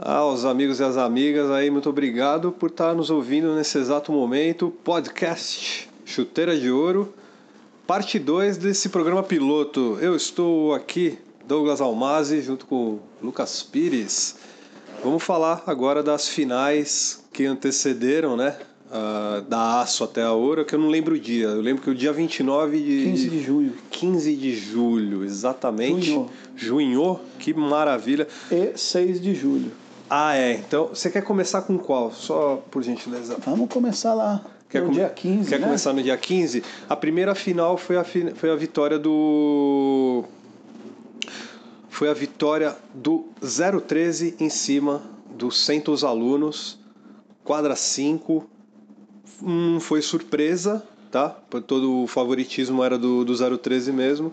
Aos amigos e às amigas aí, muito obrigado por estar nos ouvindo nesse exato momento. Podcast Chuteira de Ouro, parte 2 desse programa piloto. Eu estou aqui, Douglas Almazi, junto com Lucas Pires. Vamos falar agora das finais que antecederam, né? Uh, da Aço até a Ouro, que eu não lembro o dia. Eu lembro que o dia 29 de. 15 de julho. 15 de julho, exatamente. Junho. Junho, que maravilha. E 6 de julho. Ah, é. Então, você quer começar com qual? Só por gentileza. Vamos começar lá. Quer no dia 15, Quer né? começar no dia 15? A primeira final foi a, foi a vitória do... Foi a vitória do 013 em cima dos Centos Alunos. Quadra 5. Hum, foi surpresa, tá? Todo o favoritismo era do, do 013 mesmo.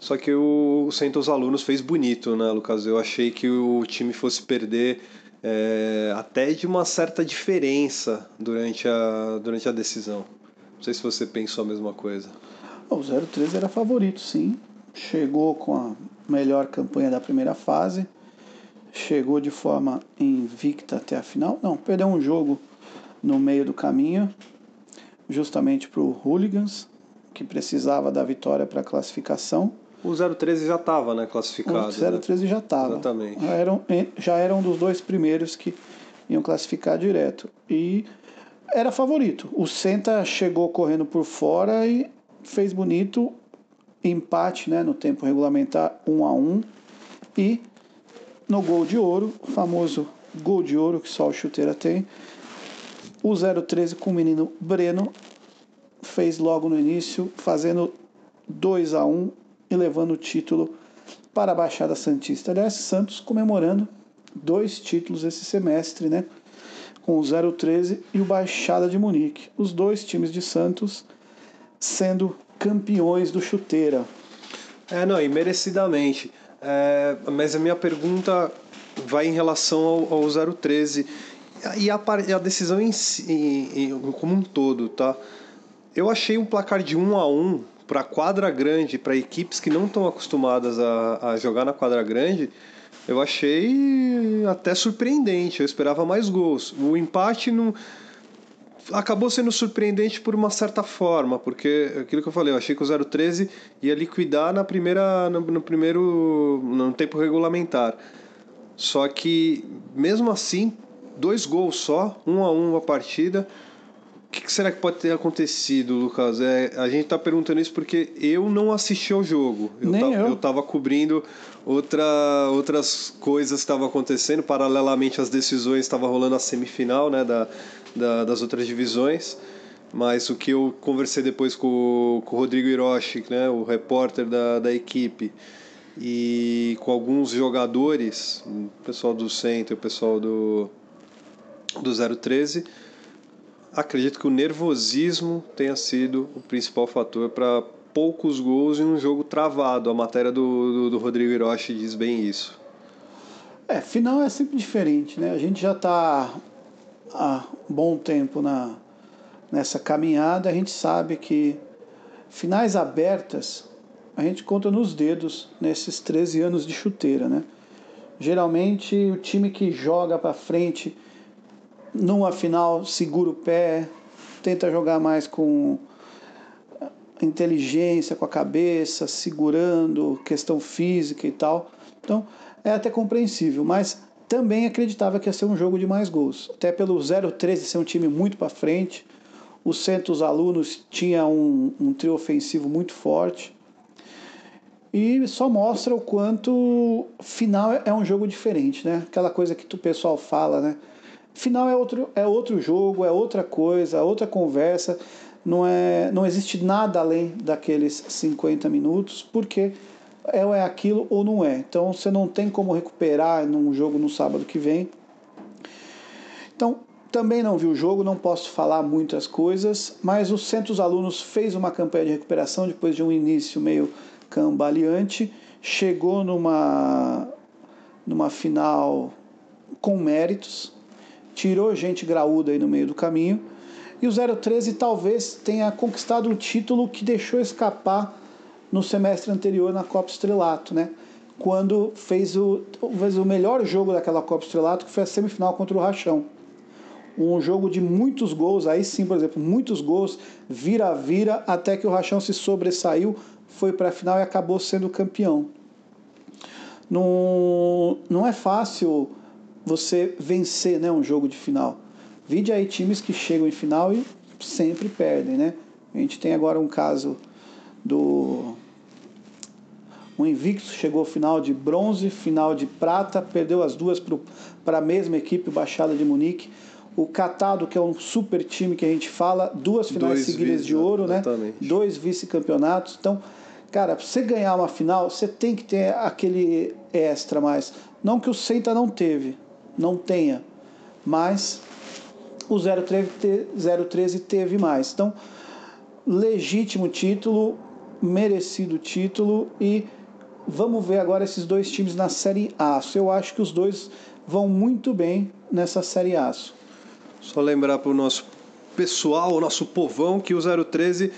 Só que o, Centos Alunos fez bonito, né, Lucas? Eu achei que o time fosse perder é, até de uma certa diferença durante a, durante a decisão. Não sei se você pensou a mesma coisa. O 03 era favorito, sim. Chegou com a melhor campanha da primeira fase. Chegou de forma invicta até a final. Não, perdeu um jogo no meio do caminho, justamente para o Hooligans, que precisava da vitória para a classificação. O 013 já estava né, classificado. O 013 né? já estava. Exatamente. Já eram, já eram um dos dois primeiros que iam classificar direto. E era favorito. O Senta chegou correndo por fora e fez bonito. Empate né, no tempo regulamentar 1 um a 1 um, E no gol de ouro, o famoso gol de ouro que só o chuteira tem, o 013 com o menino Breno fez logo no início, fazendo 2 a 1 e levando o título para a Baixada Santista. Aliás, Santos comemorando dois títulos esse semestre, né? Com o 013 e o Baixada de Munique. Os dois times de Santos sendo campeões do chuteira. É, não, e merecidamente. É, mas a minha pergunta vai em relação ao, ao 013 e a, a decisão em, em, em, como um todo, tá? Eu achei um placar de 1 a 1 para quadra grande, para equipes que não estão acostumadas a, a jogar na quadra grande, eu achei até surpreendente. Eu esperava mais gols. O empate não acabou sendo surpreendente por uma certa forma, porque aquilo que eu falei, eu achei que o 013 ia liquidar na primeira no, no primeiro no tempo regulamentar. Só que mesmo assim, dois gols só, um a um a partida que, que será que pode ter acontecido, Lucas? É, a gente está perguntando isso porque eu não assisti ao jogo. Eu Nem eu. eu tava cobrindo outra, outras coisas que estavam acontecendo. Paralelamente às decisões, estava rolando a semifinal né, da, da, das outras divisões. Mas o que eu conversei depois com, com o Rodrigo Hiroshi, né, o repórter da, da equipe, e com alguns jogadores, o pessoal do centro, o pessoal do, do 013 acredito que o nervosismo tenha sido o principal fator para poucos gols em um jogo travado. A matéria do, do, do, Rodrigo Hiroshi diz bem isso. É, final é sempre diferente, né? A gente já está há bom tempo na, nessa caminhada, a gente sabe que finais abertas a gente conta nos dedos nesses 13 anos de chuteira, né? Geralmente o time que joga para frente numa final segura o pé, tenta jogar mais com inteligência, com a cabeça, segurando, questão física e tal. Então é até compreensível, mas também acreditava que ia ser um jogo de mais gols. Até pelo 0-13 ser um time muito para frente, o Santos Alunos tinha um, um trio ofensivo muito forte. E só mostra o quanto final é um jogo diferente, né? Aquela coisa que o pessoal fala, né? Final é outro, é outro jogo, é outra coisa, outra conversa. Não, é, não existe nada além daqueles 50 minutos, porque é, ou é aquilo ou não é. Então você não tem como recuperar num jogo no sábado que vem. Então, também não vi o jogo, não posso falar muitas coisas, mas o Centros Alunos fez uma campanha de recuperação depois de um início meio cambaleante, chegou numa, numa final com méritos, tirou gente graúda aí no meio do caminho. E o 013 talvez tenha conquistado um título que deixou escapar no semestre anterior na Copa Estrelato, né? quando fez o, fez o melhor jogo daquela Copa Estrelato, que foi a semifinal contra o Rachão. Um jogo de muitos gols, aí sim, por exemplo, muitos gols, vira-vira, até que o Rachão se sobressaiu, foi para a final e acabou sendo campeão. Não, não é fácil você vencer né, um jogo de final. Vide aí times que chegam em final e sempre perdem, né? A gente tem agora um caso do o Invictus chegou ao final de bronze, final de prata, perdeu as duas para a mesma equipe, Baixada de Munique. O Catado, que é um super time que a gente fala, duas finais Dois seguidas vice, de ouro, né? exatamente. né? Dois vice-campeonatos. Então, cara, para você ganhar uma final, você tem que ter aquele extra mais. Não que o Senta não teve, não tenha, mas o 013, 013 teve mais. Então, legítimo título, merecido título e vamos ver agora esses dois times na Série A. Eu acho que os dois vão muito bem nessa Série A. Só lembrar para o nosso pessoal, o nosso povão, que o 013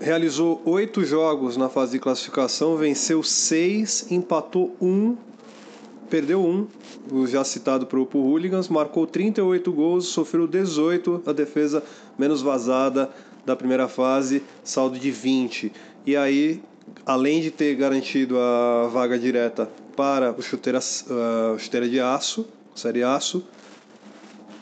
realizou oito jogos na fase de classificação, venceu seis, empatou um, perdeu um, o já citado para o Hooligans, marcou 38 gols, sofreu 18, a defesa menos vazada da primeira fase, saldo de 20. E aí, além de ter garantido a vaga direta para o chuteira, uh, chuteira de aço, série aço,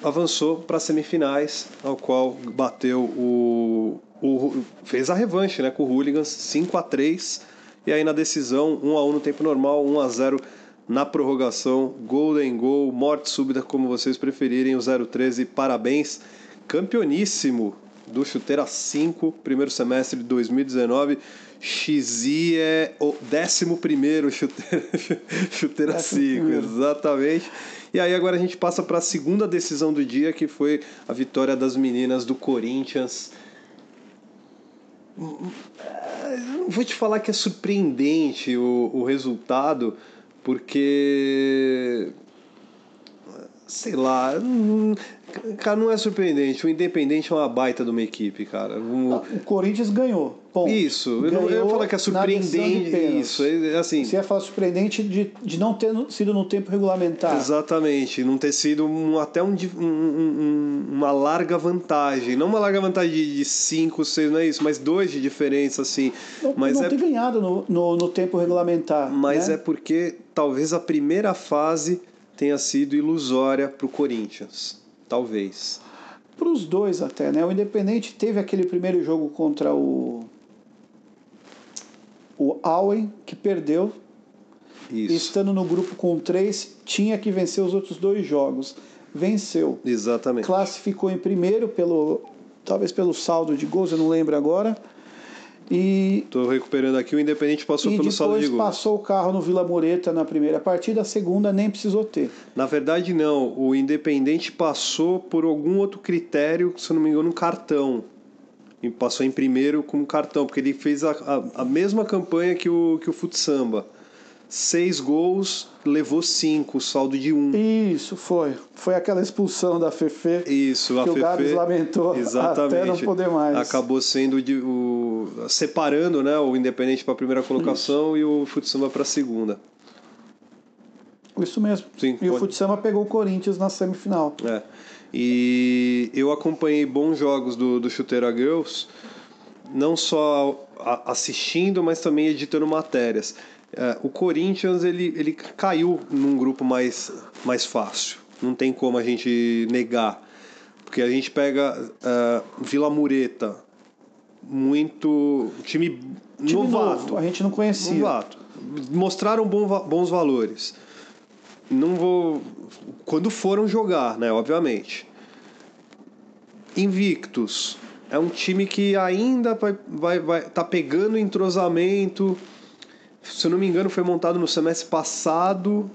avançou para as semifinais, ao qual bateu o, o fez a revanche, né, com o Hooligans 5 a 3 e aí na decisão 1 a 1 no tempo normal, 1 a 0 na prorrogação, Golden Goal, morte súbita, como vocês preferirem, o 013, parabéns, campeoníssimo do Chuteira 5, primeiro semestre de 2019. XI é o 11 chuteira, chuteira 5, exatamente. E aí agora a gente passa para a segunda decisão do dia, que foi a vitória das meninas do Corinthians. Vou te falar que é surpreendente o, o resultado, porque sei lá, Cara, não é surpreendente. O Independente é uma baita de uma equipe, cara. O, o Corinthians ganhou. Ponto. Isso. Ganhou eu não ia falar que é surpreendente. Isso. É, assim, Você ia falar surpreendente de, de não ter sido no tempo regulamentar. Exatamente. Não ter sido um, até um, um, uma larga vantagem. Não uma larga vantagem de 5, 6, não é isso, mas dois de diferença, assim. Não, mas não é... ter ganhado no, no, no tempo regulamentar. Mas né? é porque talvez a primeira fase tenha sido ilusória para o Corinthians. Talvez. Para os dois até, né? O Independente teve aquele primeiro jogo contra o o Auen, que perdeu. Isso. Estando no grupo com três, tinha que vencer os outros dois jogos. Venceu. Exatamente. Classificou em primeiro pelo talvez pelo saldo de gols, eu não lembro agora. E Tô recuperando aqui, o Independente passou pelo saldo de gols. passou o carro no Vila Moreta na primeira partida, a segunda nem precisou ter. Na verdade não, o Independente passou por algum outro critério, se eu não me engano, um cartão. E passou em primeiro com um cartão, porque ele fez a, a, a mesma campanha que o, que o Futsamba seis gols, levou cinco, saldo de um. Isso, foi. Foi aquela expulsão da Fefe. Isso, a que Fefe. o Gabs lamentou exatamente, até não poder mais. Acabou sendo de, o, separando né, o Independente para a primeira colocação Isso. e o Futsama para a segunda. Isso mesmo. Sim, e pode... o Futsama pegou o Corinthians na semifinal. É. E eu acompanhei bons jogos do, do Chuteira Girls, não só assistindo, mas também editando matérias. É, o Corinthians ele, ele caiu num grupo mais, mais fácil. Não tem como a gente negar. Porque a gente pega uh, Vila Mureta, muito. time, time novato. Novo, a gente não conhecia. Novato. Mostraram bom, bons valores. Não vou. Quando foram jogar, né? Obviamente. Invictus. É um time que ainda vai, vai, vai tá pegando entrosamento se eu não me engano, foi montado no semestre passado,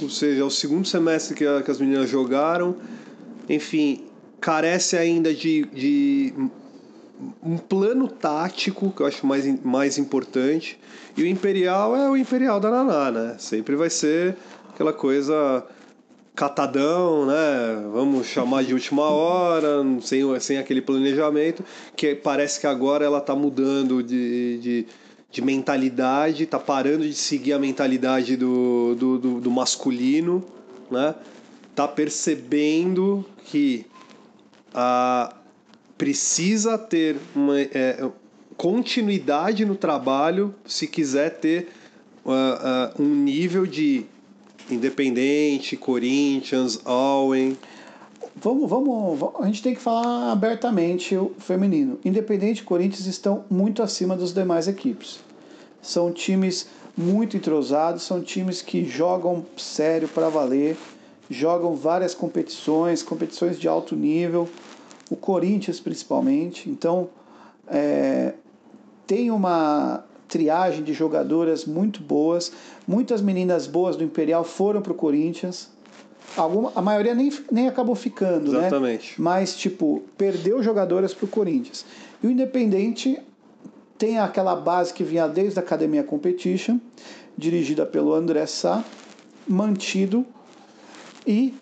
ou seja, é o segundo semestre que, a, que as meninas jogaram. Enfim, carece ainda de, de um plano tático, que eu acho mais, mais importante. E o Imperial é o Imperial da Naná, né? Sempre vai ser aquela coisa catadão, né? Vamos chamar de última hora, sem, sem aquele planejamento, que parece que agora ela está mudando de, de de mentalidade, tá parando de seguir a mentalidade do, do, do, do masculino, né? Tá percebendo que a, precisa ter uma é, continuidade no trabalho se quiser ter uh, uh, um nível de Independente, Corinthians, Owen. Vamos, vamos, vamos, a gente tem que falar abertamente o feminino. Independente e Corinthians estão muito acima das demais equipes. São times muito entrosados, são times que jogam sério para valer, jogam várias competições, competições de alto nível, o Corinthians principalmente. Então, é, tem uma triagem de jogadoras muito boas. Muitas meninas boas do Imperial foram para o Corinthians. Alguma, a maioria nem, nem acabou ficando, né? Exatamente. né? Mas, tipo, perdeu jogadoras para o Corinthians. E o Independente tem aquela base que vinha desde a Academia Competition, dirigida pelo André Sá, mantido e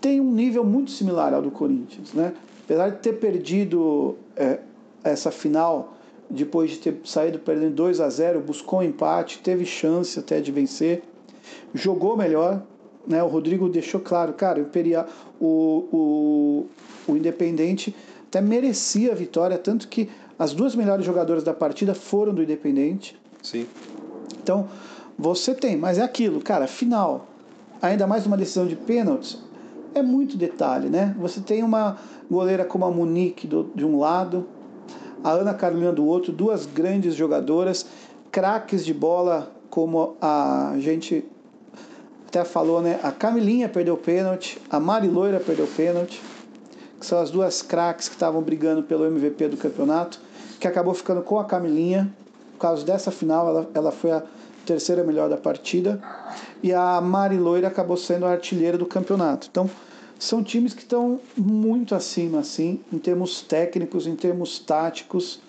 tem um nível muito similar ao do Corinthians, né? Apesar de ter perdido é, essa final depois de ter saído perdendo 2 a 0 buscou um empate, teve chance até de vencer, jogou melhor. Né? O Rodrigo deixou claro, cara, o, Imperial, o, o, o Independente até merecia a vitória, tanto que as duas melhores jogadoras da partida foram do Independente. Sim. Então, você tem, mas é aquilo, cara, final, ainda mais uma decisão de pênaltis, é muito detalhe, né? Você tem uma goleira como a Monique do, de um lado, a Ana Carolina do outro, duas grandes jogadoras, craques de bola, como a gente até falou, né? A Camilinha perdeu pênalti, a Mari Loira perdeu pênalti, que são as duas craques que estavam brigando pelo MVP do campeonato, que acabou ficando com a Camilinha. Por causa dessa final, ela, ela foi a terceira melhor da partida. E a Mari Loira acabou sendo a artilheira do campeonato. Então, são times que estão muito acima, assim, em termos técnicos, em termos táticos,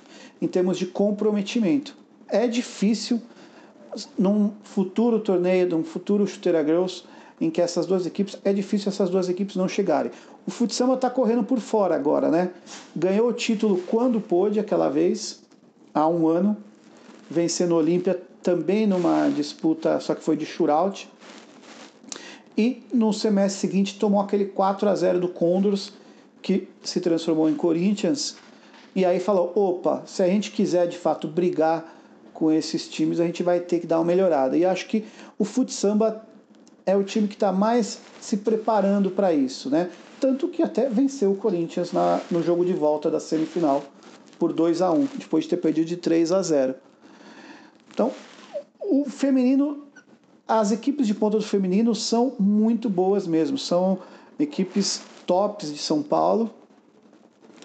em termos de comprometimento. É difícil, num futuro torneio, num futuro chuteira girls, em que essas duas equipes, é difícil essas duas equipes não chegarem. O futsal está correndo por fora agora, né? Ganhou o título quando pôde, aquela vez, há um ano, vencendo o Olímpia também numa disputa, só que foi de shootout e no semestre seguinte tomou aquele 4 a 0 do Condors, que se transformou em Corinthians. E aí falou: opa, se a gente quiser de fato brigar com esses times, a gente vai ter que dar uma melhorada. E acho que o Fut Samba é o time que está mais se preparando para isso, né? Tanto que até venceu o Corinthians na, no jogo de volta da semifinal por 2 a 1 depois de ter perdido de 3 a 0 Então, o feminino as equipes de ponta do feminino são muito boas mesmo, são equipes tops de São Paulo.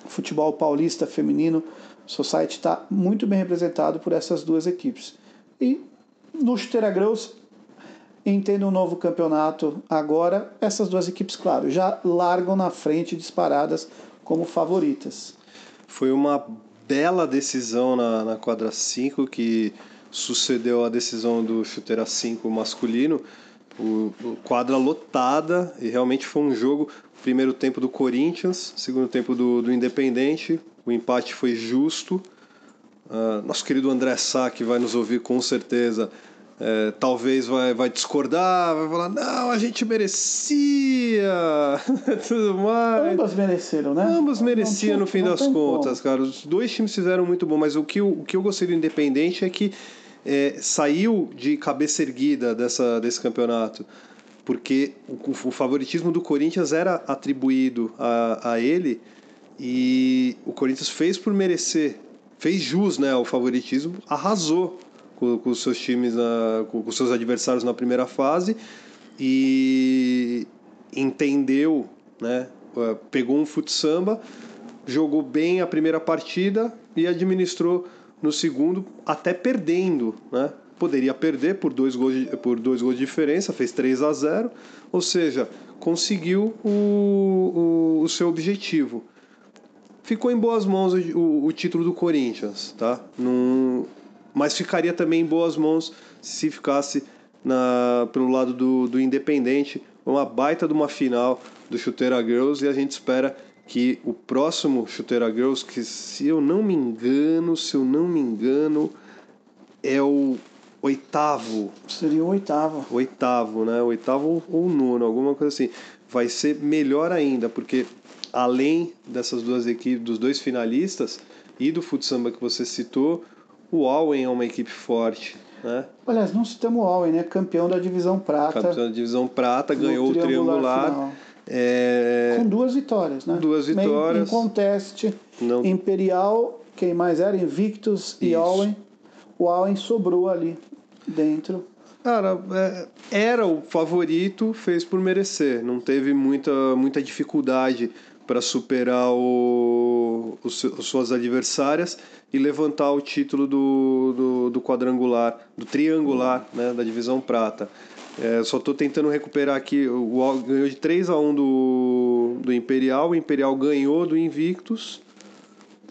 Futebol paulista feminino, Society está muito bem representado por essas duas equipes. E no Chuteira Gross, entendo um novo campeonato agora, essas duas equipes, claro, já largam na frente disparadas como favoritas. Foi uma bela decisão na, na quadra 5 que sucedeu a decisão do chuteira 5 masculino, o, o, quadra lotada e realmente foi um jogo primeiro tempo do Corinthians, segundo tempo do, do Independente, o empate foi justo. Uh, nosso querido André Sá, que vai nos ouvir com certeza, é, talvez vai, vai discordar, vai falar, não, a gente merecia, tudo mais. Ambas mereceram, né? Ambas mereciam no fim das contas, como. cara. Os dois times fizeram muito bom, mas o que, o que eu gostei do Independente é que é, saiu de cabeça erguida dessa, desse campeonato, porque o, o favoritismo do Corinthians era atribuído a, a ele e o Corinthians fez por merecer, fez jus né, ao favoritismo, arrasou com, com os seus times, na, com os seus adversários na primeira fase e entendeu, né, pegou um futsamba, jogou bem a primeira partida e administrou no segundo, até perdendo, né? Poderia perder por dois gols de, por dois gols de diferença, fez 3 a 0 ou seja, conseguiu o, o, o seu objetivo. Ficou em boas mãos o, o título do Corinthians, tá? Num, mas ficaria também em boas mãos se ficasse na, pelo lado do, do Independente, uma baita de uma final do Chuteira Girls e a gente espera que o próximo Chuteira Girls, que se eu não me engano, se eu não me engano, é o oitavo. Seria o oitavo. Oitavo, né? Oitavo ou nono, alguma coisa assim. Vai ser melhor ainda, porque além dessas duas equipes, dos dois finalistas e do futsamba que você citou, o Alwen é uma equipe forte. Né? Aliás, não citamos o Alwen, né? Campeão da divisão prata. Campeão da divisão prata, ganhou o triangular. É... Com duas vitórias, né? Duas vitórias. Em conteste. Não. Imperial, quem mais era? Invictus Isso. e Alwen. O Alwen sobrou ali dentro. Cara, é, era o favorito, fez por merecer. Não teve muita, muita dificuldade para superar o, os, as suas adversárias e levantar o título do, do, do quadrangular, do triangular, né, da divisão prata. É, só estou tentando recuperar aqui. O UOL ganhou de 3 a 1 do, do Imperial, o Imperial ganhou do Invictus.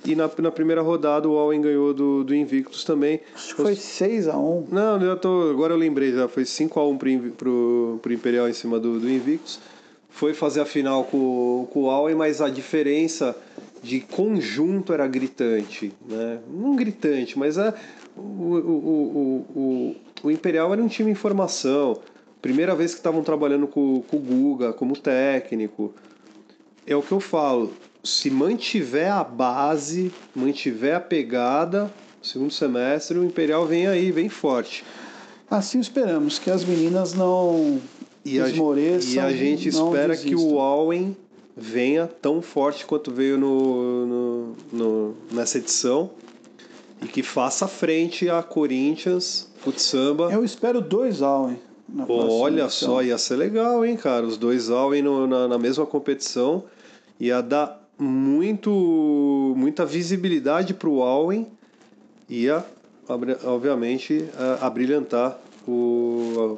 E na, na primeira rodada o Allen ganhou do, do Invictus também. Acho que foi 6 a 1 Não, já tô, agora eu lembrei, já foi 5 a 1 pro, pro, pro Imperial em cima do, do Invictus. Foi fazer a final com, com o Allen, mas a diferença de conjunto era gritante. Né? Não gritante, mas é, o, o, o, o, o Imperial era um time em formação. Primeira vez que estavam trabalhando com, com o Guga como técnico. É o que eu falo. Se mantiver a base, mantiver a pegada, segundo semestre, o Imperial vem aí, vem forte. Assim esperamos, que as meninas não e. A, e a gente espera desistam. que o Owen venha tão forte quanto veio no, no, no, nessa edição e que faça frente a Corinthians, Futsamba. Eu espero dois Owen. Olha só, ia ser legal, hein, cara? Os dois Owen na, na mesma competição ia dar muito muita visibilidade para o Owen ia obviamente abrilhantar o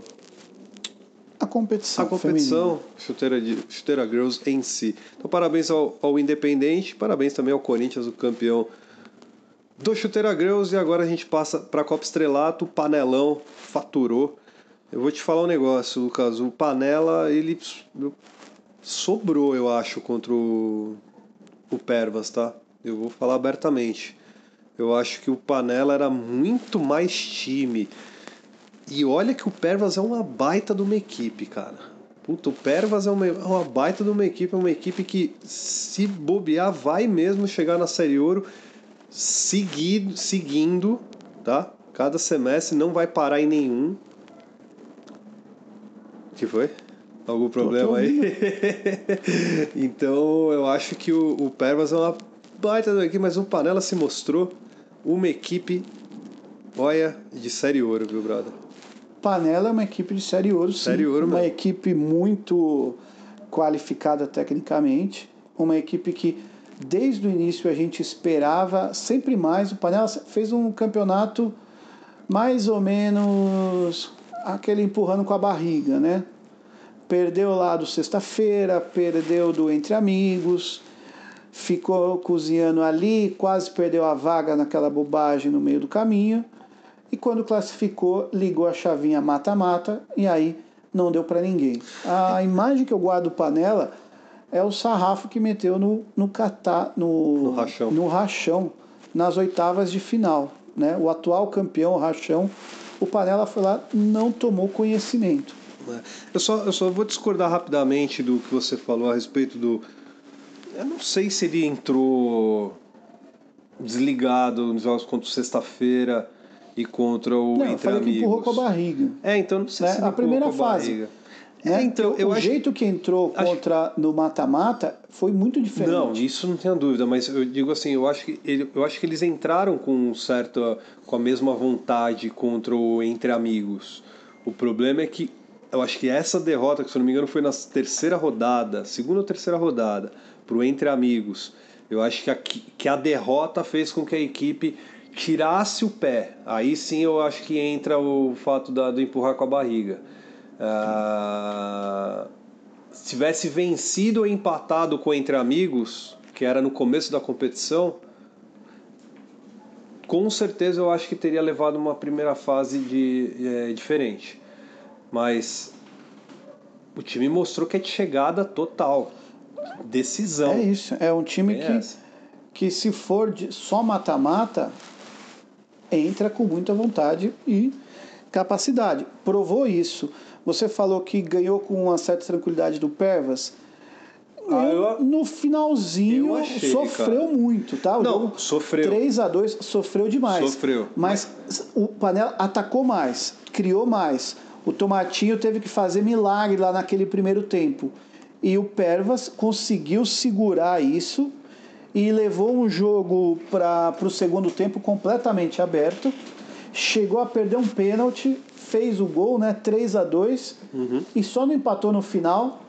competição. A competição chuteira, de, chuteira Girls em si. Então, parabéns ao, ao Independente, parabéns também ao Corinthians, o campeão do Chuteira Girls. E agora a gente passa para a Copa Estrelato, Panelão faturou. Eu vou te falar um negócio, Lucas. O Panela, ele sobrou, eu acho, contra o, o Pervas, tá? Eu vou falar abertamente. Eu acho que o Panela era muito mais time e olha que o Pervas é uma baita de uma equipe, cara. Puta, o Pervas é uma, é uma baita de uma equipe, é uma equipe que, se bobear, vai mesmo chegar na Série Ouro seguido, seguindo, tá? Cada semestre não vai parar em nenhum. Que foi? Algum problema aí? então eu acho que o, o Pervas é uma baita da equipe, mas o Panela se mostrou uma equipe, olha, de série ouro, viu, brother? Panela é uma equipe de Série Ouro, sim. Série Ouro uma equipe muito qualificada tecnicamente, uma equipe que desde o início a gente esperava sempre mais. O Panela fez um campeonato mais ou menos aquele empurrando com a barriga, né? Perdeu lá do sexta-feira, perdeu do Entre Amigos, ficou cozinhando ali, quase perdeu a vaga naquela bobagem no meio do caminho e quando classificou, ligou a chavinha mata-mata e aí não deu para ninguém. A imagem que eu guardo panela é o sarrafo que meteu no, no, no, no, rachão. no rachão nas oitavas de final. Né? O atual campeão, o rachão, o Panela foi lá, não tomou conhecimento. É. Eu só, eu só vou discordar rapidamente do que você falou a respeito do. Eu não sei se ele entrou desligado nos jogos contra sexta-feira e contra o não, Entre Amigos. Que empurrou com a barriga. É, então não sei né? se a primeira fase. É, então, eu o acho... jeito que entrou contra acho... no mata-mata foi muito diferente. Não, isso não tenho dúvida, mas eu digo assim, eu acho que, ele, eu acho que eles entraram com um certo, com a mesma vontade contra o Entre Amigos. O problema é que eu acho que essa derrota, que se eu não me engano foi na terceira rodada, segunda ou terceira rodada, para o Entre Amigos, eu acho que a, que a derrota fez com que a equipe tirasse o pé, aí sim eu acho que entra o fato da, do empurrar com a barriga. Ah, se tivesse vencido ou empatado com Entre Amigos, que era no começo da competição, com certeza eu acho que teria levado uma primeira fase de, é, diferente. Mas o time mostrou que é de chegada total. Decisão. É isso. É um time que, que se for de só mata-mata, entra com muita vontade e capacidade. Provou isso. Você falou que ganhou com uma certa tranquilidade do Pervas. Ah, eu- no finalzinho achei, sofreu cara. muito, tá? O Não, sofreu. 3 a 2 sofreu demais. Sofreu. Mas o Panela atacou mais, criou mais. O Tomatinho teve que fazer milagre lá naquele primeiro tempo. E o Pervas conseguiu segurar isso e levou um jogo para o segundo tempo completamente aberto. Chegou a perder um pênalti, fez o gol, né? 3 a 2 e só não empatou no final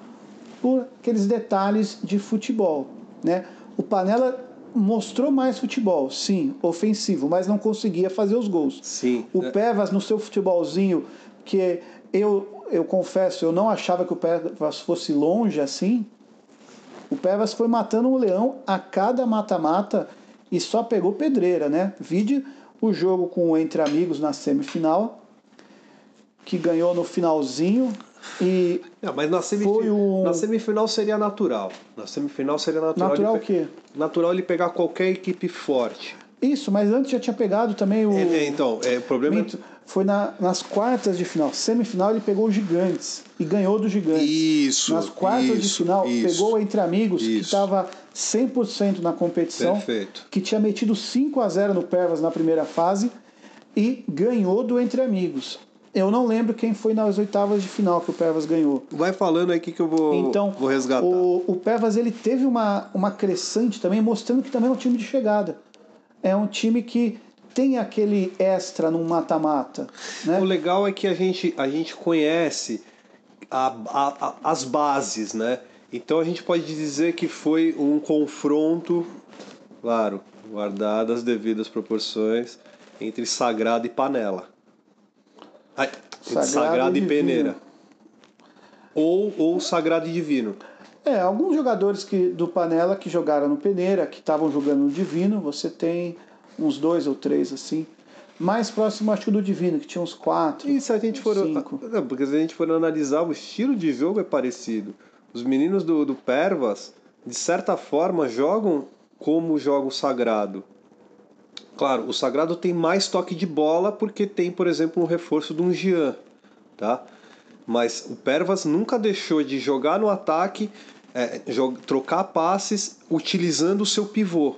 por aqueles detalhes de futebol, né? O Panela mostrou mais futebol, sim, ofensivo, mas não conseguia fazer os gols. Sim. O. Pevas no seu futebolzinho, que eu eu confesso, eu não achava que o Pevas fosse longe assim. O Pevas foi matando um leão a cada mata-mata e só pegou pedreira, né? Vide o jogo com o Entre Amigos na semifinal, que ganhou no finalzinho e mas na, semif- Foi um- na semifinal seria natural. Na semifinal seria natural. Natural o quê? Natural ele pegar qualquer equipe forte. Isso, mas antes já tinha pegado também o. É, é, então, é, o problema Minto, foi na- nas quartas de final. Semifinal ele pegou os gigantes e ganhou dos gigantes. Isso. nas quartas de isso, final isso. pegou o Entre Amigos, que Isso. estava 100% na competição, Perfeito. que tinha metido 5 a 0 no Pervas na primeira fase e ganhou do Entre Amigos. Eu não lembro quem foi nas oitavas de final que o Pervas ganhou. Vai falando aí que, que eu vou, Então, vou resgatar. o, o Pevas ele teve uma, uma crescente também, mostrando que também é um time de chegada. É um time que tem aquele extra num mata-mata. Né? O legal é que a gente, a gente conhece a- a- a- as bases, né? Então a gente pode dizer que foi um confronto, claro, guardadas as devidas proporções, entre sagrado e panela. Ai, entre Sagrado sagrado, e e peneira. Ou, ou sagrado e divino. É, alguns jogadores que, do Panela que jogaram no Peneira, que estavam jogando no Divino, você tem uns dois ou três assim. Mais próximo, acho que do Divino, que tinha uns quatro. E se a gente for. Cinco. Não, porque se a gente for analisar, o estilo de jogo é parecido. Os meninos do, do Pervas, de certa forma, jogam como joga o Sagrado. Claro, o Sagrado tem mais toque de bola porque tem, por exemplo, um reforço de um Jean, tá? Mas o Pervas nunca deixou de jogar no ataque, é, trocar passes, utilizando o seu pivô.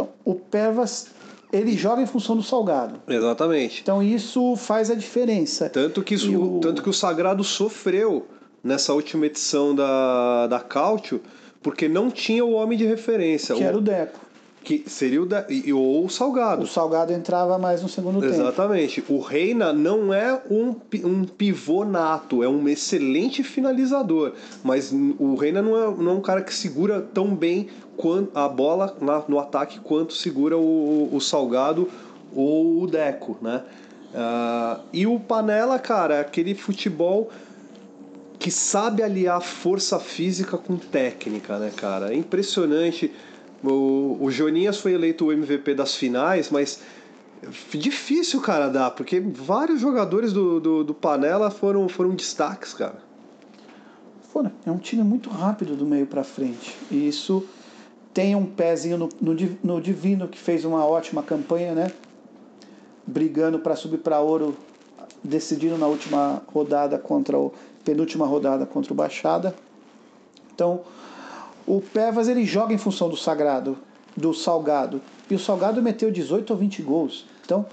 Então, o Pervas, ele joga em função do Salgado. Exatamente. Então, isso faz a diferença. Tanto que, isso- o- tanto que o Sagrado sofreu nessa última edição da, da Cautio, porque não tinha o homem de referência. Que o, era o Deco. Que seria o da, e- ou o Salgado. O Salgado entrava mais no segundo tempo. Exatamente. O Reina não é um, um pivô nato, é um excelente finalizador. Mas o Reina não é, não é um cara que segura tão bem a bola no ataque quanto segura o, o Salgado ou o Deco, né? Ah, e o Panela, cara, é aquele futebol que sabe aliar força física com técnica, né, cara? É impressionante. O, o Joninhas foi eleito o MVP das finais, mas difícil, cara, dar, porque vários jogadores do, do, do Panela foram, foram destaques, cara. Foram. É um time muito rápido do meio para frente. E isso tem um pezinho no, no, no Divino, que fez uma ótima campanha, né? Brigando para subir para ouro, decidindo na última rodada contra o. penúltima rodada contra o Baixada. Então, o Pevas ele joga em função do Sagrado, do Salgado. E o Salgado meteu 18 ou 20 gols. Então,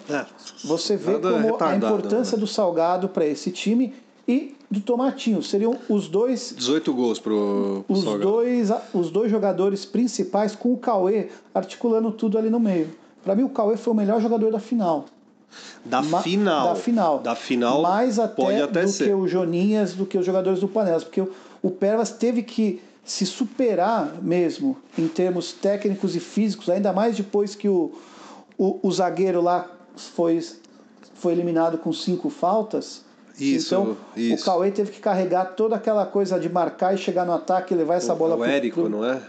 você vê como a importância né? do Salgado para esse time e do Tomatinho. Seriam os dois 18 gols pro, pro os Salgado. dois, os dois jogadores principais com o Cauê articulando tudo ali no meio. Para mim, o Cauê foi o melhor jogador da final. Da Ma- final. Da final. Da final. Mais até, até do ser. que o Joninhas, do que os jogadores do Panelas. Porque o, o Pervas teve que se superar mesmo em termos técnicos e físicos, ainda mais depois que o, o, o zagueiro lá foi, foi eliminado com cinco faltas. Isso, então, isso. o Cauê teve que carregar toda aquela coisa de marcar e chegar no ataque e levar essa bola o pro- Érico, pro- não é?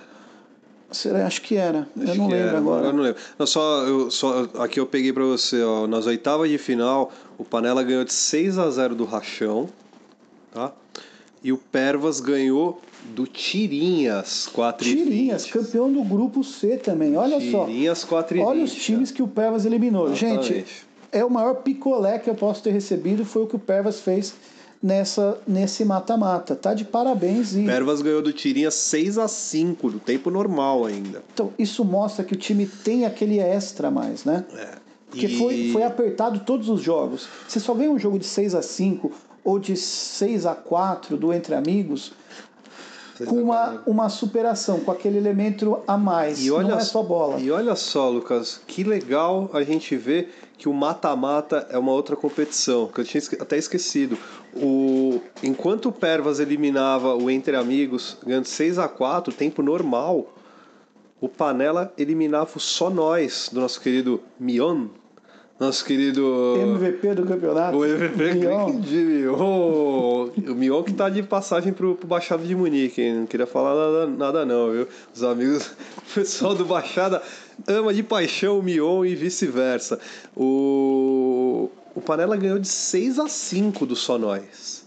Será? Acho que era. eu Acho não que lembro era, agora. Eu não lembro. Não, só, eu, só, aqui eu peguei pra você, ó. Nas oitavas de final, o Panela ganhou de 6 a 0 do Rachão, tá? E o Pervas ganhou do Tirinhas 4 Tirinhas, e 20. campeão do grupo C também. Olha só. Tirinhas 4 e Olha 20, os times que o Pervas eliminou. Exatamente. Gente, é o maior picolé que eu posso ter recebido foi o que o Pervas fez nessa nesse mata-mata. Tá de parabéns e Pervas ganhou do Tirinhas 6 a 5 no tempo normal ainda. então isso mostra que o time tem aquele extra a mais, né? É. Porque E- foi, foi apertado todos os jogos. Você só ganha um jogo de 6 a 5 ou de 6 a 4 do Entre Amigos com uma, uma superação, com aquele elemento a mais. E olha, não é só bola. E olha só, Lucas, que legal a gente ver que o mata-mata é uma outra competição, que eu tinha até esquecido. O, enquanto o Pervas eliminava o Entre Amigos, ganhando 6 a 4 tempo normal, o Panela eliminava o Só Nós, do nosso querido Mion. Nosso querido. MVP do campeonato. O MVP Mion. de Mion. O Mion que tá de passagem pro, pro Baixada de Munique, hein? Não queria falar nada, nada não, viu? Os amigos, o pessoal do Baixada ama de paixão o Mion e vice-versa. O, o Panela ganhou de 6 a 5 do Só Nós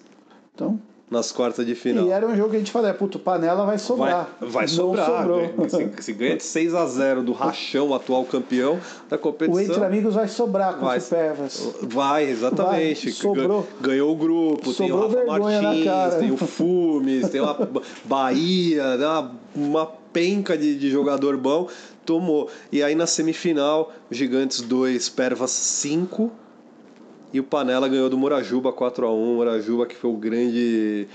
Então, nas quartas de final. e era um jogo que a gente falou, é, puto, panela vai sobrar. Vai, vai sobrar. sobrou. né? Se, se ganha de 6 a 0 do Rachão, atual campeão da competição. O Entre Amigos vai sobrar com Vai. o Pervas. Vai, exatamente. Vai, sobrou. Ganhou o grupo, tem o Sobrou Rafa Martins, tem o Fumes, tem uma Bahia, uma, uma penca de, de jogador bom. Tomou. E aí na semifinal, Gigantes 2, Pervas 5. E o Panela ganhou do Morajuba 4x1. Morajuba que foi o grande.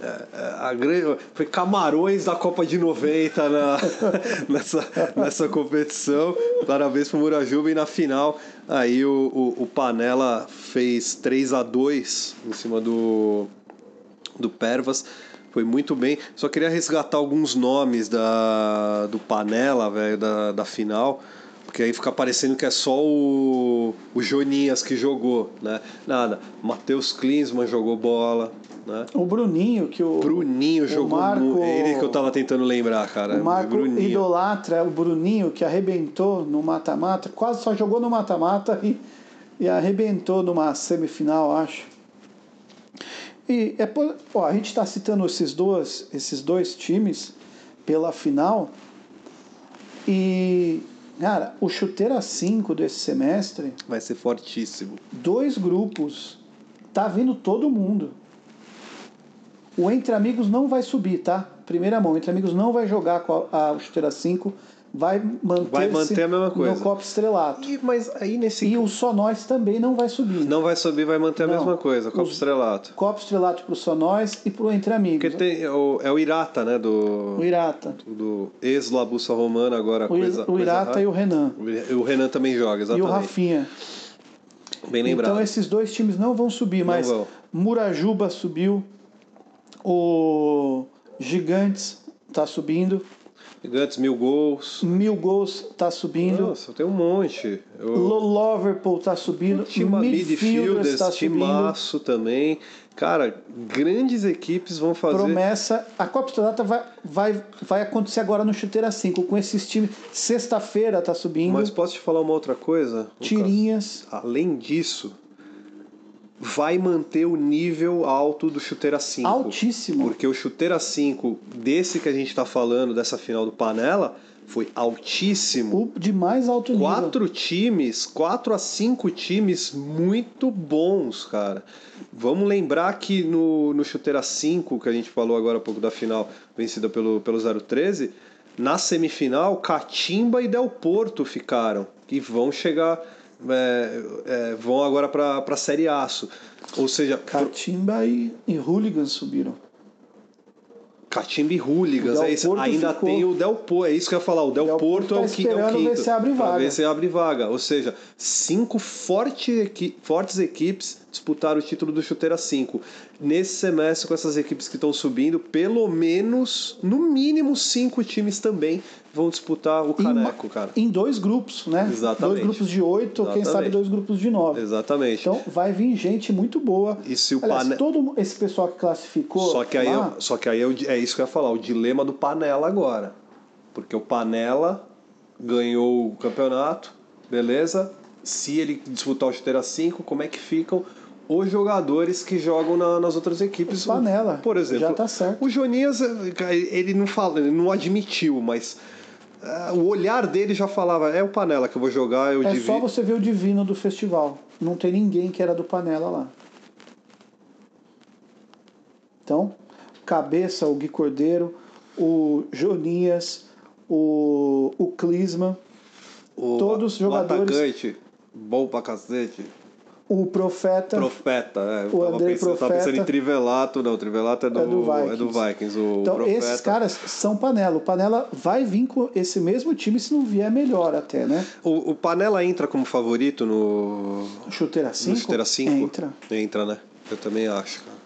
é, é, A grande, foi Camarões da Copa de 90 na, nessa, nessa competição. Parabéns pro Murajuba. E na final, aí o, o, o Panela fez 3 a 2 em cima do, do Pervas. Foi muito bem. Só queria resgatar alguns nomes da, do Panela, velho, da, da final. Porque aí fica parecendo que é só o, o Joninhas que jogou, né? Nada. Matheus Klinsmann jogou bola, né? O Bruninho, que o. Bruninho o jogou Marco- muito. É ele que eu tava tentando lembrar, cara. O Marco Bruninho. idolatra o Bruninho, que arrebentou no mata-mata, quase só jogou no mata-mata e, e arrebentou numa semifinal, acho. E é, ó, a gente está citando esses dois, esses dois times pela final. E, cara, o chuteira 5 desse semestre, Vai ser fortíssimo. dois grupos, tá vindo todo mundo. O Entre Amigos não vai subir, tá? Primeira mão, o Entre Amigos não vai jogar com a, a chuteira 5, vai manter, Vai manter a mesma coisa. no Copa Estrelato. E, mas aí nesse. E o Só Nós também não vai subir. Não vai subir, vai manter a Não. mesma coisa, Copa Os- Estrelato. Copa Estrelato pro Só Nós e pro Entre Amigos. Porque tem, o- é o Irata, né? Do, O Irata. do ex-Labussa Romana, agora O, coisa. o coisa Irata rara. e o Renan. O o Renan também joga, E exatamente. o Rafinha. Bem lembrado. Então esses dois times não vão subir, mas vão. Murajuba subiu, o Gigantes tá subindo, Gigantes, mil gols. Mil Gols tá subindo, Nossa, tem um monte. Eu... Lo- Liverpool tá subindo, Time midfielders, tá subindo. também. Cara, grandes equipes vão fazer. Promessa. A Copa Estrelata vai, vai, vai acontecer agora no Chuteira 5, com esses times. Sexta-feira tá subindo. Mas posso te falar uma outra coisa? Tirinhas. Além disso, vai manter o nível alto do chuteira 5. Altíssimo. Porque o chuteira 5, desse que a gente tá falando, dessa final do Panela, foi altíssimo. O de mais alto nível. Quatro times, quatro a cinco times muito bons, cara. Vamos lembrar que no, no Chuteira 5, que a gente falou agora há pouco da final, vencida pelo, pelo 013, na semifinal, Catimba e Del Porto ficaram. E vão chegar. É, é, vão agora para a Série Aço. Ou seja, Catimba e, e Hooligans subiram. Catimba e Hooligans, é isso. Ainda ficou. tem o Del Porto, é isso que eu ia falar. O Del, Del Porto, Porto é, tá o qui- é o quinto. ver se abre vaga. ver se abre vaga. Ou seja, cinco forte equi- fortes equipes disputaram o título do Chuteira 5. Nesse semestre, com essas equipes que estão subindo, pelo menos, no mínimo, cinco times também vão disputar o Em caneco, cara. Em dois grupos, né? Exatamente. Dois grupos de oito, quem Exatamente. sabe dois grupos de nove. Exatamente. Então vai vir gente muito boa. e se o Aliás, Pane- todo esse pessoal que classificou. Só que aí, lá, eu- só que aí é isso que eu ia falar, o dilema do Panela agora. Porque o Panela ganhou o campeonato, beleza? Se ele disputar o Chuteira 5, como é que ficam os jogadores que jogam na- nas outras equipes. Panela. Por exemplo, Já tá certo. o Jonias, ele não fala, ele não admitiu, mas o olhar dele já falava, é o Panela que eu vou jogar, eu É divido. só você ver o divino do festival. Não tem ninguém que era do Panela lá. Então, cabeça, o Gui Cordeiro, o Jonias, o, o Clisman, o, todos o jogadores- atacante, bom pra cacete. O Profeta. Profeta, é. Eu O Andrei pensando, eu tava pensando em Profeta. Trivelato, não, o Trivelato é do, É do é do Vikings. Vikings. O Então, Profeta. esses caras são Panela. O Panela vai vir com esse mesmo time se não vier melhor até, né? O, o Panela entra como favorito no, Chuteira 5? no Chuteira 5? Entra. Entra, né? Eu também acho, cara.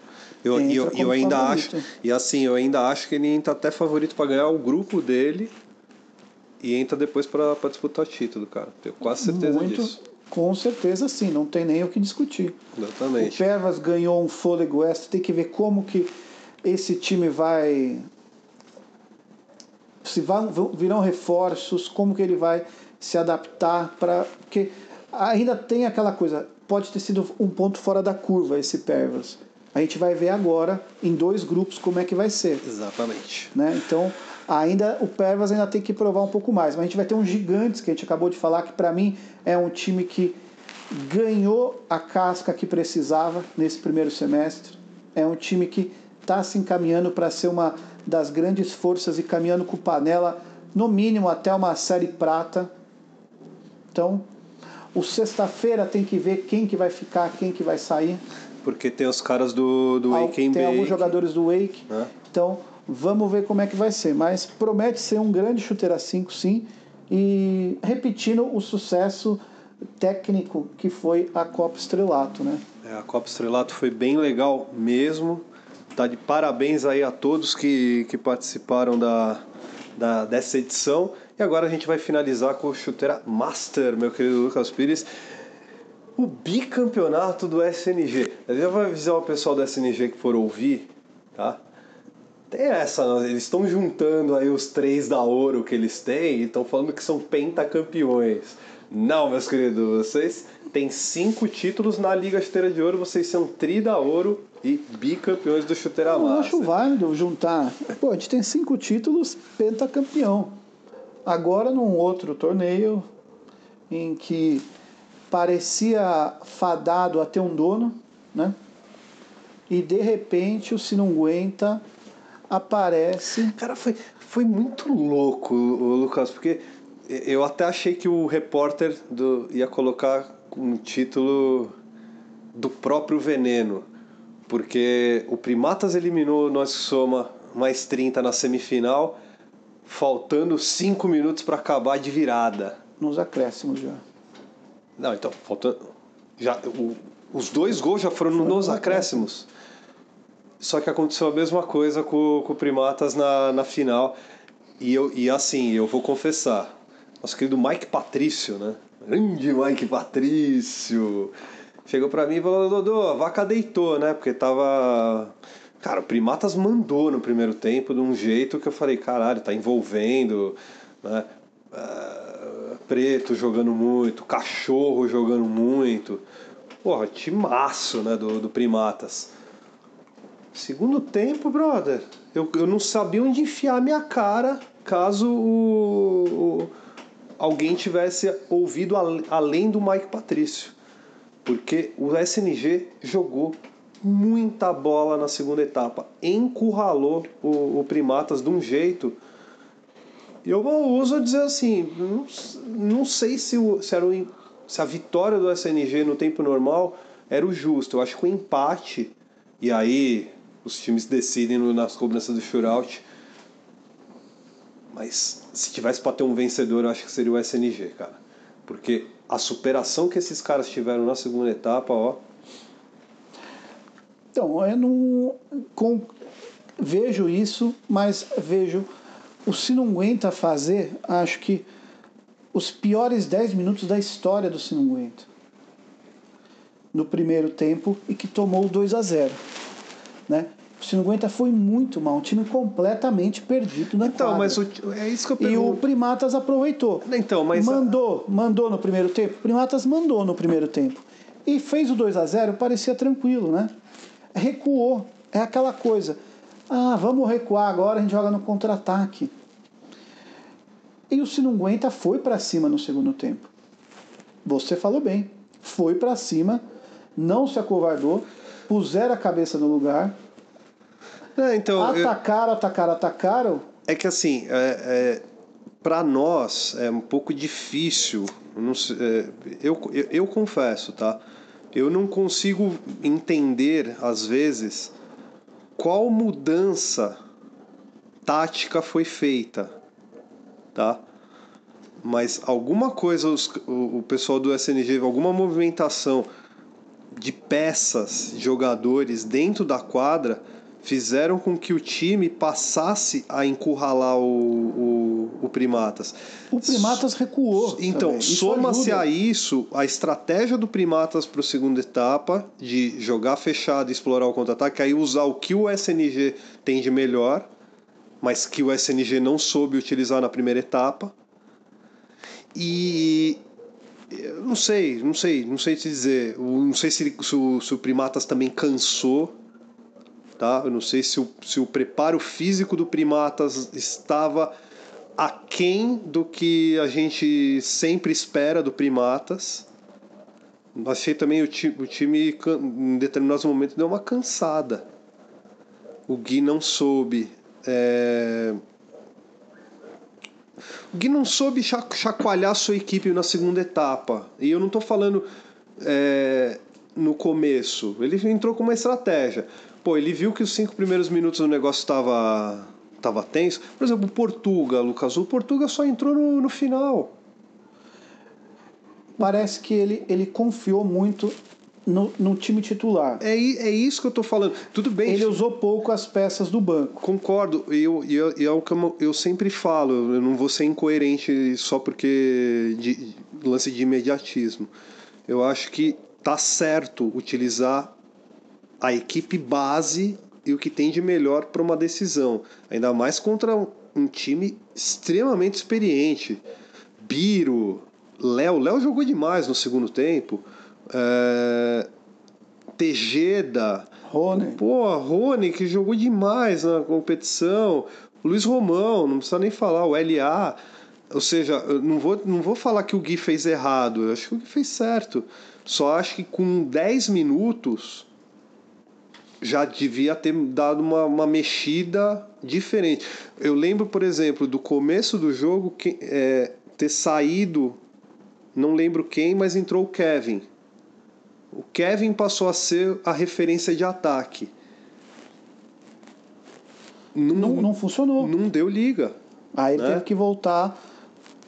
Eu, Entra e eu, eu ainda favorito. acho. E assim, eu ainda acho que ele entra até favorito pra ganhar o grupo dele e entra depois pra, pra disputar título, cara. Tenho quase certeza Muito, disso. Com certeza sim, não tem nem o que discutir. O Exatamente. Pervas ganhou um fôlego extra, tem que ver como que esse time vai. Se vão, virão reforços, como que ele vai se adaptar para. Porque ainda tem aquela coisa, pode ter sido um ponto fora da curva esse Pervas. A gente vai ver agora em dois grupos como é que vai ser. Exatamente. né? Então, ainda o Pervas ainda tem que provar um pouco mais. Mas a gente vai ter um Gigantes, que a gente acabou de falar, que para mim é um time que ganhou a casca que precisava nesse primeiro semestre. É um time que está se encaminhando para ser uma das grandes forças e caminhando com Panela, no mínimo até uma série prata. Então, o sexta-feira tem que ver quem que vai ficar, quem que vai sair. Porque tem os caras do, do Wake Tem alguns jogadores do Wake. né? Então, vamos ver como é que vai ser. Mas promete ser um grande chuteira 5, sim. E repetindo o sucesso técnico que foi a Copa Estrelato, né? É, a Copa Estrelato foi bem legal mesmo. Tá de parabéns aí a todos que, que participaram da, da, dessa edição. E agora a gente vai finalizar com o Chuteira Master, meu querido Lucas Pires. O bicampeonato do SNG. Eu já vou avisar o pessoal do SNG que for ouvir, tá? Tem essa, né? eles estão juntando aí os três da ouro que eles têm e estão falando que são pentacampeões. Não, meus queridos, vocês têm cinco títulos na Liga Chuteira de Ouro, vocês são tri da ouro e bicampeões do Chuteira Eu Master. acho válido juntar. Pô, a gente tem cinco títulos pentacampeão. Agora num outro torneio em que parecia fadado a ter um dono, né? E de repente o Sinunguenta aparece. Cara, foi, foi muito louco, o Lucas, porque eu até achei que o repórter do, ia colocar um título do próprio veneno, porque o Primatas eliminou o Nós que Soma mais 30 na semifinal, faltando 5 minutos para acabar de virada. Nos acréscimos já. Não, então, faltando. Já, o- os dois gols já foram Foram nos acréscimos. Só que aconteceu a mesma coisa com, com o Primatas na, na final. E, eu, e assim, eu vou confessar. Nosso querido Mike Patrício, né? Grande Mike Patrício. Chegou pra mim e falou: Dodô, a vaca deitou, né? Porque tava. Cara, o Primatas mandou no primeiro tempo de um jeito que eu falei: caralho, tá envolvendo, né? Ah, Preto jogando muito, Cachorro jogando muito. Porra, timaço, né? Do, do Primatas. Segundo tempo, brother, eu, eu não sabia onde enfiar minha cara caso o, o- alguém tivesse ouvido al- além do Mike Patrício. Porque o SNG jogou muita bola na segunda etapa, encurralou o, o Primatas de um jeito. E eu uso dizer assim, não, não sei se, o, se, era o, se a vitória do SNG no tempo normal era o justo. Eu acho que o empate, e aí os times decidem nas cobranças do shootout. Mas se tivesse para ter um vencedor, eu acho que seria o SNG, cara. Porque a superação que esses caras tiveram na segunda etapa, ó. Então, eu não com, vejo isso, mas vejo o Sinunguenta fazer, acho que os piores 10 minutos da história do Sinunguenta. No primeiro tempo e que tomou o 2 a 0 né? O Sinunguenta foi muito mal, um time completamente perdido na Então, quadra. mas o- é isso que eu E o pergunto. Primatas aproveitou. Então, mas mandou, mandou no primeiro tempo. O Primatas mandou no primeiro tempo. E fez o 2 a 0 parecia tranquilo, né? Recuou. É aquela coisa. Ah, vamos recuar agora, a gente joga no contra-ataque. E o Aguenta foi para cima no segundo tempo. Você falou bem. Foi para cima, não se acovardou, puseram a cabeça no lugar. É, então, atacaram, eu... atacaram, atacaram. É que assim, é, é para nós é um pouco difícil. Não sei, é, eu, eu, eu confesso, tá? Eu não consigo entender, às vezes, qual mudança tática foi feita, tá? Mas alguma coisa os, o, o pessoal do SNG, alguma movimentação de peças, jogadores dentro da quadra fizeram com que o time passasse a encurralar o, o, o Primatas. O Primatas recuou. Então, soma-se a isso a estratégia do Primatas para a segunda etapa, de jogar fechado e explorar o contra-ataque, aí usar o que o SNG tem de melhor, mas que o SNG não soube utilizar na primeira etapa. E não sei, não sei, não sei te dizer. Não sei se, se, o, se o Primatas também cansou tá? Eu não sei se o, se o preparo físico do Primatas estava aquém do que a gente sempre espera do Primatas. Achei também o time, o time em determinados momentos deu uma cansada. O Gui não soube. É... O Gui não soube chacoalhar sua equipe na segunda etapa. E eu não estou falando é, no começo. Ele entrou com uma estratégia pô, ele viu que os cinco primeiros minutos do negócio estava tava tenso. Por exemplo, o Portuga, Lucas, o Portuga só entrou no, no final. Parece que ele, ele confiou muito no, no time titular. É, é isso que eu tô falando. Tudo bem. Ele usou pouco as peças do banco. Concordo. E eu, eu, é o que eu, eu sempre falo. Eu não vou ser incoerente só porque de, lance de imediatismo. Eu acho que tá certo utilizar a equipe base e o que tem de melhor para uma decisão. Ainda mais contra um time extremamente experiente. Biro, Léo. Léo jogou demais no segundo tempo. É... Tejeda. Rony. Pô, Rony, que jogou demais na competição. Luiz Romão, não precisa nem falar. O LA. Ou seja, não vou, não vou falar que o Gui fez errado. Eu acho que o Gui fez certo. Só acho que com 10 minutos já devia ter dado uma, uma mexida diferente. Eu lembro, por exemplo, do começo do jogo que, é, ter saído, não lembro quem, mas entrou o Kevin. O Kevin passou a ser a referência de ataque. Não, não, não funcionou. Não deu liga. Aí né? teve que voltar.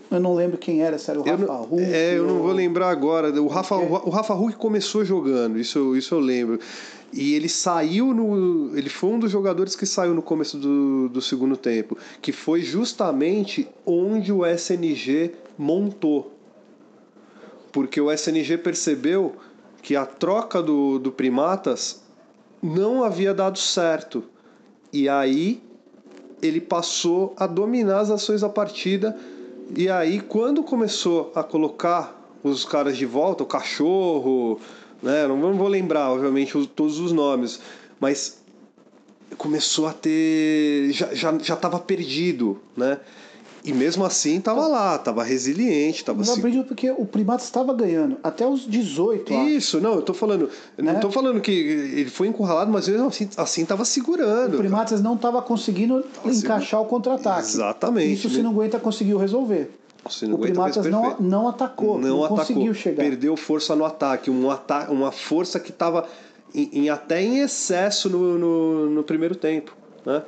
Eu não lembro quem era, se era o Rafa não, Huck. É, eu não vou lembrar agora. O Rafa, o Rafa Huck começou jogando, isso, isso eu lembro. E ele saiu no. Ele foi um dos jogadores que saiu no começo do, do segundo tempo, que foi justamente onde o SNG montou. Porque o SNG percebeu que a troca do, do Primatas não havia dado certo. E aí ele passou a dominar as ações da partida. E aí, quando começou a colocar os caras de volta, o cachorro, né? Não vou lembrar, obviamente, todos os nomes, mas começou a ter. já estava já, já perdido, né? E mesmo assim estava lá, estava resiliente, estava perdido porque o Primatas estava ganhando até os 18. Isso, acho. não, eu tô falando, né? não tô falando que ele foi encurralado, mas mesmo assim assim estava segurando. O Primatas não estava conseguindo tava encaixar o contra-ataque. Exatamente. Isso se não aguenta conseguiu resolver o Primatas não, não atacou, não, não atacou, conseguiu chegar. Perdeu força no ataque, um ata uma força que estava em, em, até em excesso no, no, no primeiro tempo. Né?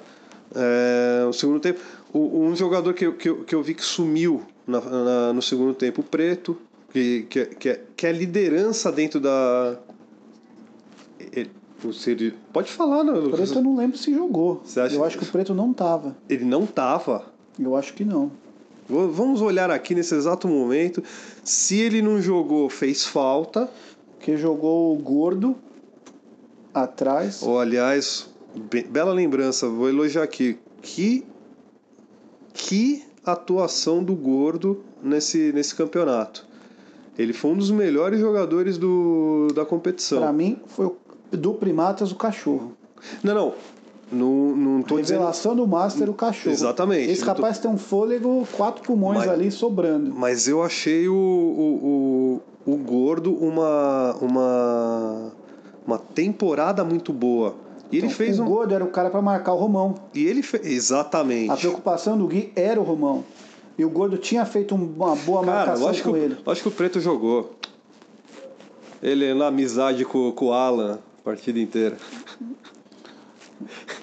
É, no segundo tempo, o, um jogador que, que, que eu vi que sumiu na, na, no segundo tempo, o Preto, que, que, que, é, que é liderança dentro da. Ele, pode falar, né? O Preto eu não lembro se jogou. Eu acho que o Preto não tava. Ele não tava? Eu acho que não. Vamos olhar aqui nesse exato momento. Se ele não jogou, fez falta. Que jogou o gordo atrás. Oh, aliás, bela lembrança, vou elogiar aqui. Que, que atuação do gordo nesse, nesse campeonato. Ele foi um dos melhores jogadores do, da competição. Para mim, foi o, do Primatas o cachorro. Não, não. Não, não tô Revelação dizendo... do Master, o cachorro. Exatamente. Esse rapaz tô... tem um fôlego, quatro pulmões mas, ali sobrando. Mas eu achei o, o, o, o Gordo uma, uma, uma temporada muito boa. E ele então, fez o um... Gordo era o cara para marcar o Romão. E ele fez. Exatamente. A preocupação do Gui era o Romão. E o Gordo tinha feito uma boa cara, marcação com ele. Acho que o Preto jogou. Ele na amizade com, com o Alan a partida inteira.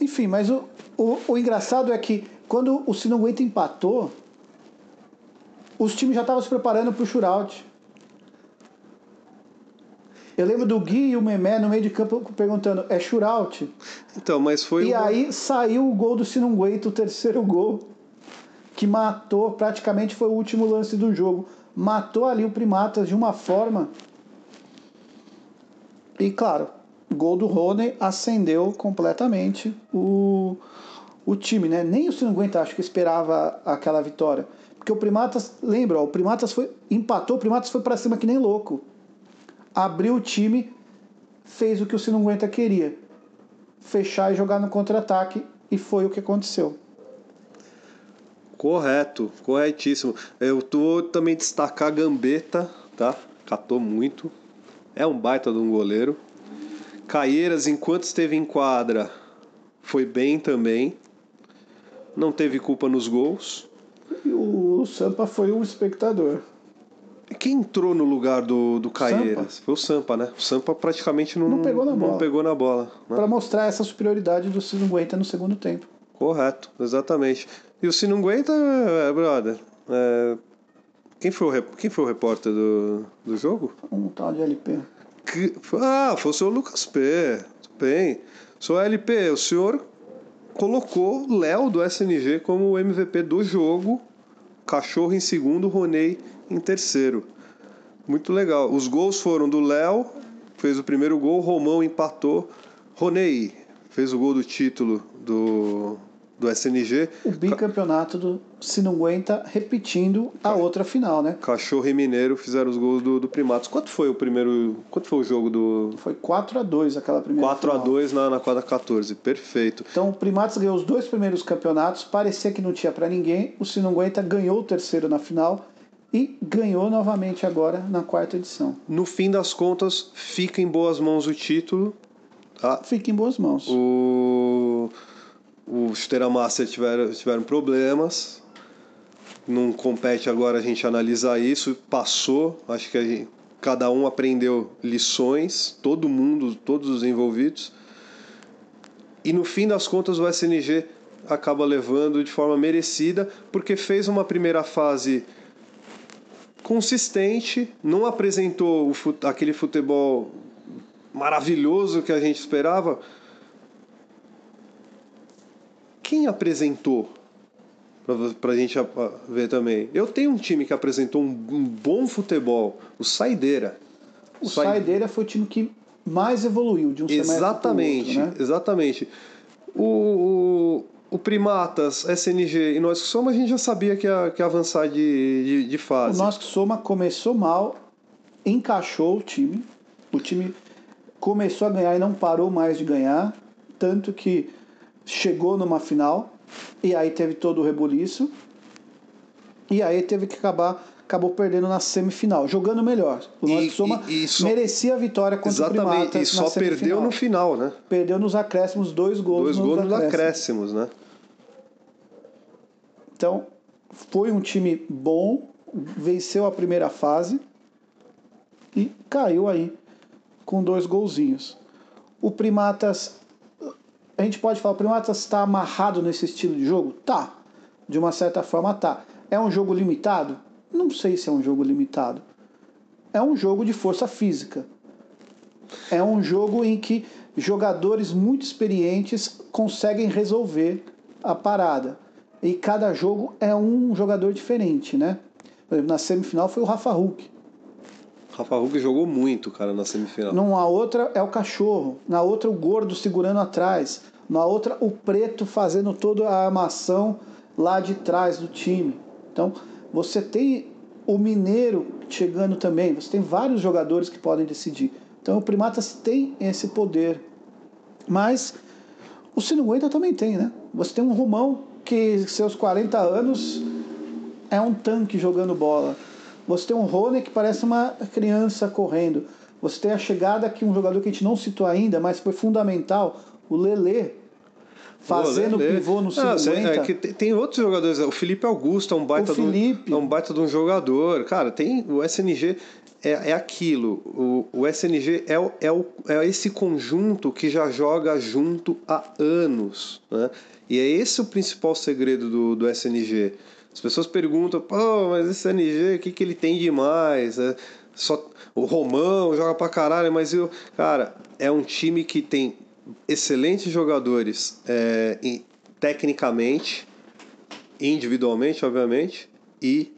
Enfim, mas o, o, o engraçado é que quando o Sinunguenta empatou, os times já estavam se preparando para o shootout. Eu lembro do Gui e o Memé no meio de campo perguntando: é shootout? Então, mas foi. E aí saiu o gol do Sinunguenta, o terceiro gol, que matou, praticamente foi o último lance do jogo. Matou ali o Primatas de uma forma. E claro, gol do Rony acendeu completamente o, o time, né? Nem o Sinunguenta acho que esperava aquela vitória. Porque o Primatas, lembra, ó, o Primatas foi empatou, o Primatas foi para cima que nem louco abriu o time, fez o que o Sinunguenta queria. Fechar e jogar no contra-ataque, e foi o que aconteceu. Correto, corretíssimo. Eu tô também destacar a Gambetta, tá? Catou muito. É um baita de um goleiro. Caieiras, enquanto esteve em quadra, foi bem também. Não teve culpa nos gols. E o Sampa foi um espectador. Quem entrou no lugar do, do Caeiras? Sampa. Foi o Sampa, né? O Sampa praticamente não, não pegou na bola. Não pegou na bola né? Para mostrar essa superioridade do Sinunguenta no segundo tempo. Correto, exatamente. E o Sinunguenta, é, brother, é... quem, foi o, quem foi o repórter do, do jogo? Um tal de LP. Que... Ah, foi o senhor Lucas P. Tudo bem. Sou LP, o senhor colocou Léo do SNG como o MVP do jogo, Cachorro em segundo, Ronei em terceiro. Muito legal. Os gols foram do Léo, fez o primeiro gol, Romão empatou, Ronei fez o gol do título do, do SNG. O bicampeonato do Se Não Aguenta, repetindo a outra final, né? Cachorro e Mineiro fizeram os gols do, do Primatos. Quanto foi o primeiro. Quanto foi o jogo do. Foi 4 a 2 aquela primeira 4 final. a 2 na, na quadra 14, perfeito. Então o Primatos ganhou os dois primeiros campeonatos, parecia que não tinha para ninguém. O Se Não Aguenta ganhou o terceiro na final e ganhou novamente agora na quarta edição. No fim das contas, fica em boas mãos o título. Tá? Fica em boas mãos. O, o Chuteira Master tiveram, tiveram problemas. Não compete agora a gente analisar isso. Passou, acho que gente, cada um aprendeu lições, todo mundo, todos os envolvidos. E no fim das contas, o SNG acaba levando de forma merecida, porque fez uma primeira fase consistente, não apresentou aquele futebol maravilhoso que a gente esperava. Quem apresentou? Para a gente ver também. Eu tenho um time que apresentou um, um bom futebol, o Saideira. O, o Saideira foi o time que mais evoluiu de um exatamente, semestre outro, né? Exatamente. O, o, o Primatas, SNG e nós que somos, a gente já sabia que ia, que ia avançar de, de, de fase. O nós que soma começou mal, encaixou o time. O time começou a ganhar e não parou mais de ganhar. Tanto que chegou numa final e aí teve todo o rebuliço. E aí teve que acabar acabou perdendo na semifinal, jogando melhor. O Nós Soma e, e só... merecia a vitória contra o Primatas e só perdeu no final, né? Perdeu nos acréscimos, dois gols dois nos gols acréscimos. nos acréscimos, né? Então, foi um time bom, venceu a primeira fase e caiu aí com dois golzinhos. O Primatas, a gente pode falar, o Primatas está amarrado nesse estilo de jogo? Tá, de uma certa forma tá. É um jogo limitado? Não sei se é um jogo limitado. É um jogo de força física. É um jogo em que jogadores muito experientes conseguem resolver a parada. E cada jogo é um jogador diferente, né? Por exemplo, na semifinal foi o Rafa Hulk. Rafa Hulk jogou muito, cara, na semifinal. Numa outra é o cachorro, na outra o gordo segurando atrás, na outra o preto fazendo toda a armação lá de trás do time. Então, você tem O Mineiro chegando também, você tem vários jogadores que podem decidir. Então o Primatas tem esse poder. Mas o Sinueta também tem, né? Você tem um Romão que seus 40 anos é um tanque jogando bola. Você tem um Rony que parece uma criança correndo. Você tem a chegada que um jogador que a gente não citou ainda, mas foi fundamental, o Lelê, fazendo o pivô no ah, 50. É que tem, tem outros jogadores. O Felipe Augusto é um baita, O Felipe. De um, é um baita de um jogador. Cara, tem o SNG. É, é aquilo. O, o SNG é, o- é, o, é esse conjunto que já joga junto há anos. Né? E é esse o principal segredo do, do SNG. As pessoas perguntam, pô, mas esse SNG, o que, que ele tem de mais? É, só, o Romão joga pra caralho, mas eu. Cara, é um time que tem excelentes jogadores é, em- tecnicamente, individualmente, obviamente, e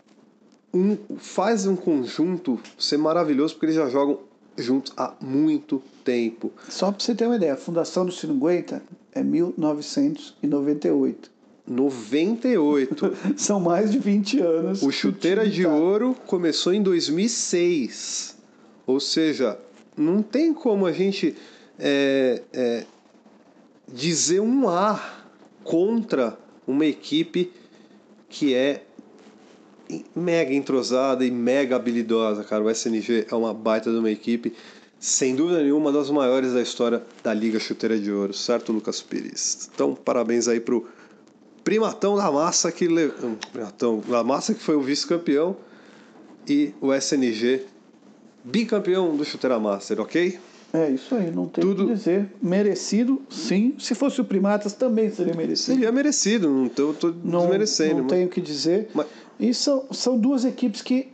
um, faz um conjunto ser maravilhoso porque eles já jogam juntos há muito tempo. Só para você ter uma ideia, a fundação do Sinueta é 1998. 98. São mais de 20 anos. O Chuteira de. Ouro começou em 2006. Ou seja, não tem como a gente é, é, dizer um A contra uma equipe que é mega entrosada e mega habilidosa, cara. O SNG é uma baita de uma equipe, sem dúvida nenhuma, uma das maiores da história da Liga Chuteira de Ouro, certo, Lucas Pires? Então, parabéns aí pro Primatão da Massa que le... hum, Primatão da Massa que foi o vice-campeão e o SNG bicampeão do Chuteira Master, ok? É isso aí, não tem o Tudo- que dizer. Merecido, sim. Se fosse o Primatas, também seria merecido. Seria merecido, não Não, desmerecendo. não mas- tenho o que dizer. mas- E são, são duas equipes que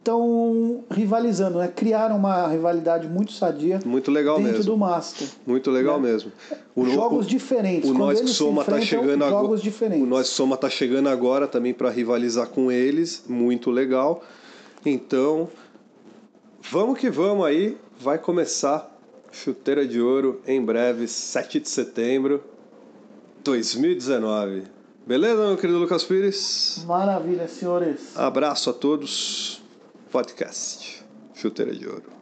estão rivalizando, né? Criaram uma rivalidade muito sadia Muito legal dentro mesmo. do Master. Muito legal né? mesmo. O, jogos o- diferentes. O Quando Nós Soma tá enfrentam, chegando agora. O Nós Soma tá chegando agora também para rivalizar com eles, muito legal. Então, vamos que vamos aí, vai começar Chuteira de Ouro em breve, 7 de setembro 2019. Beleza, meu querido Lucas Pires? Maravilha, senhores. Abraço a todos. Podcast Chuteira de Ouro.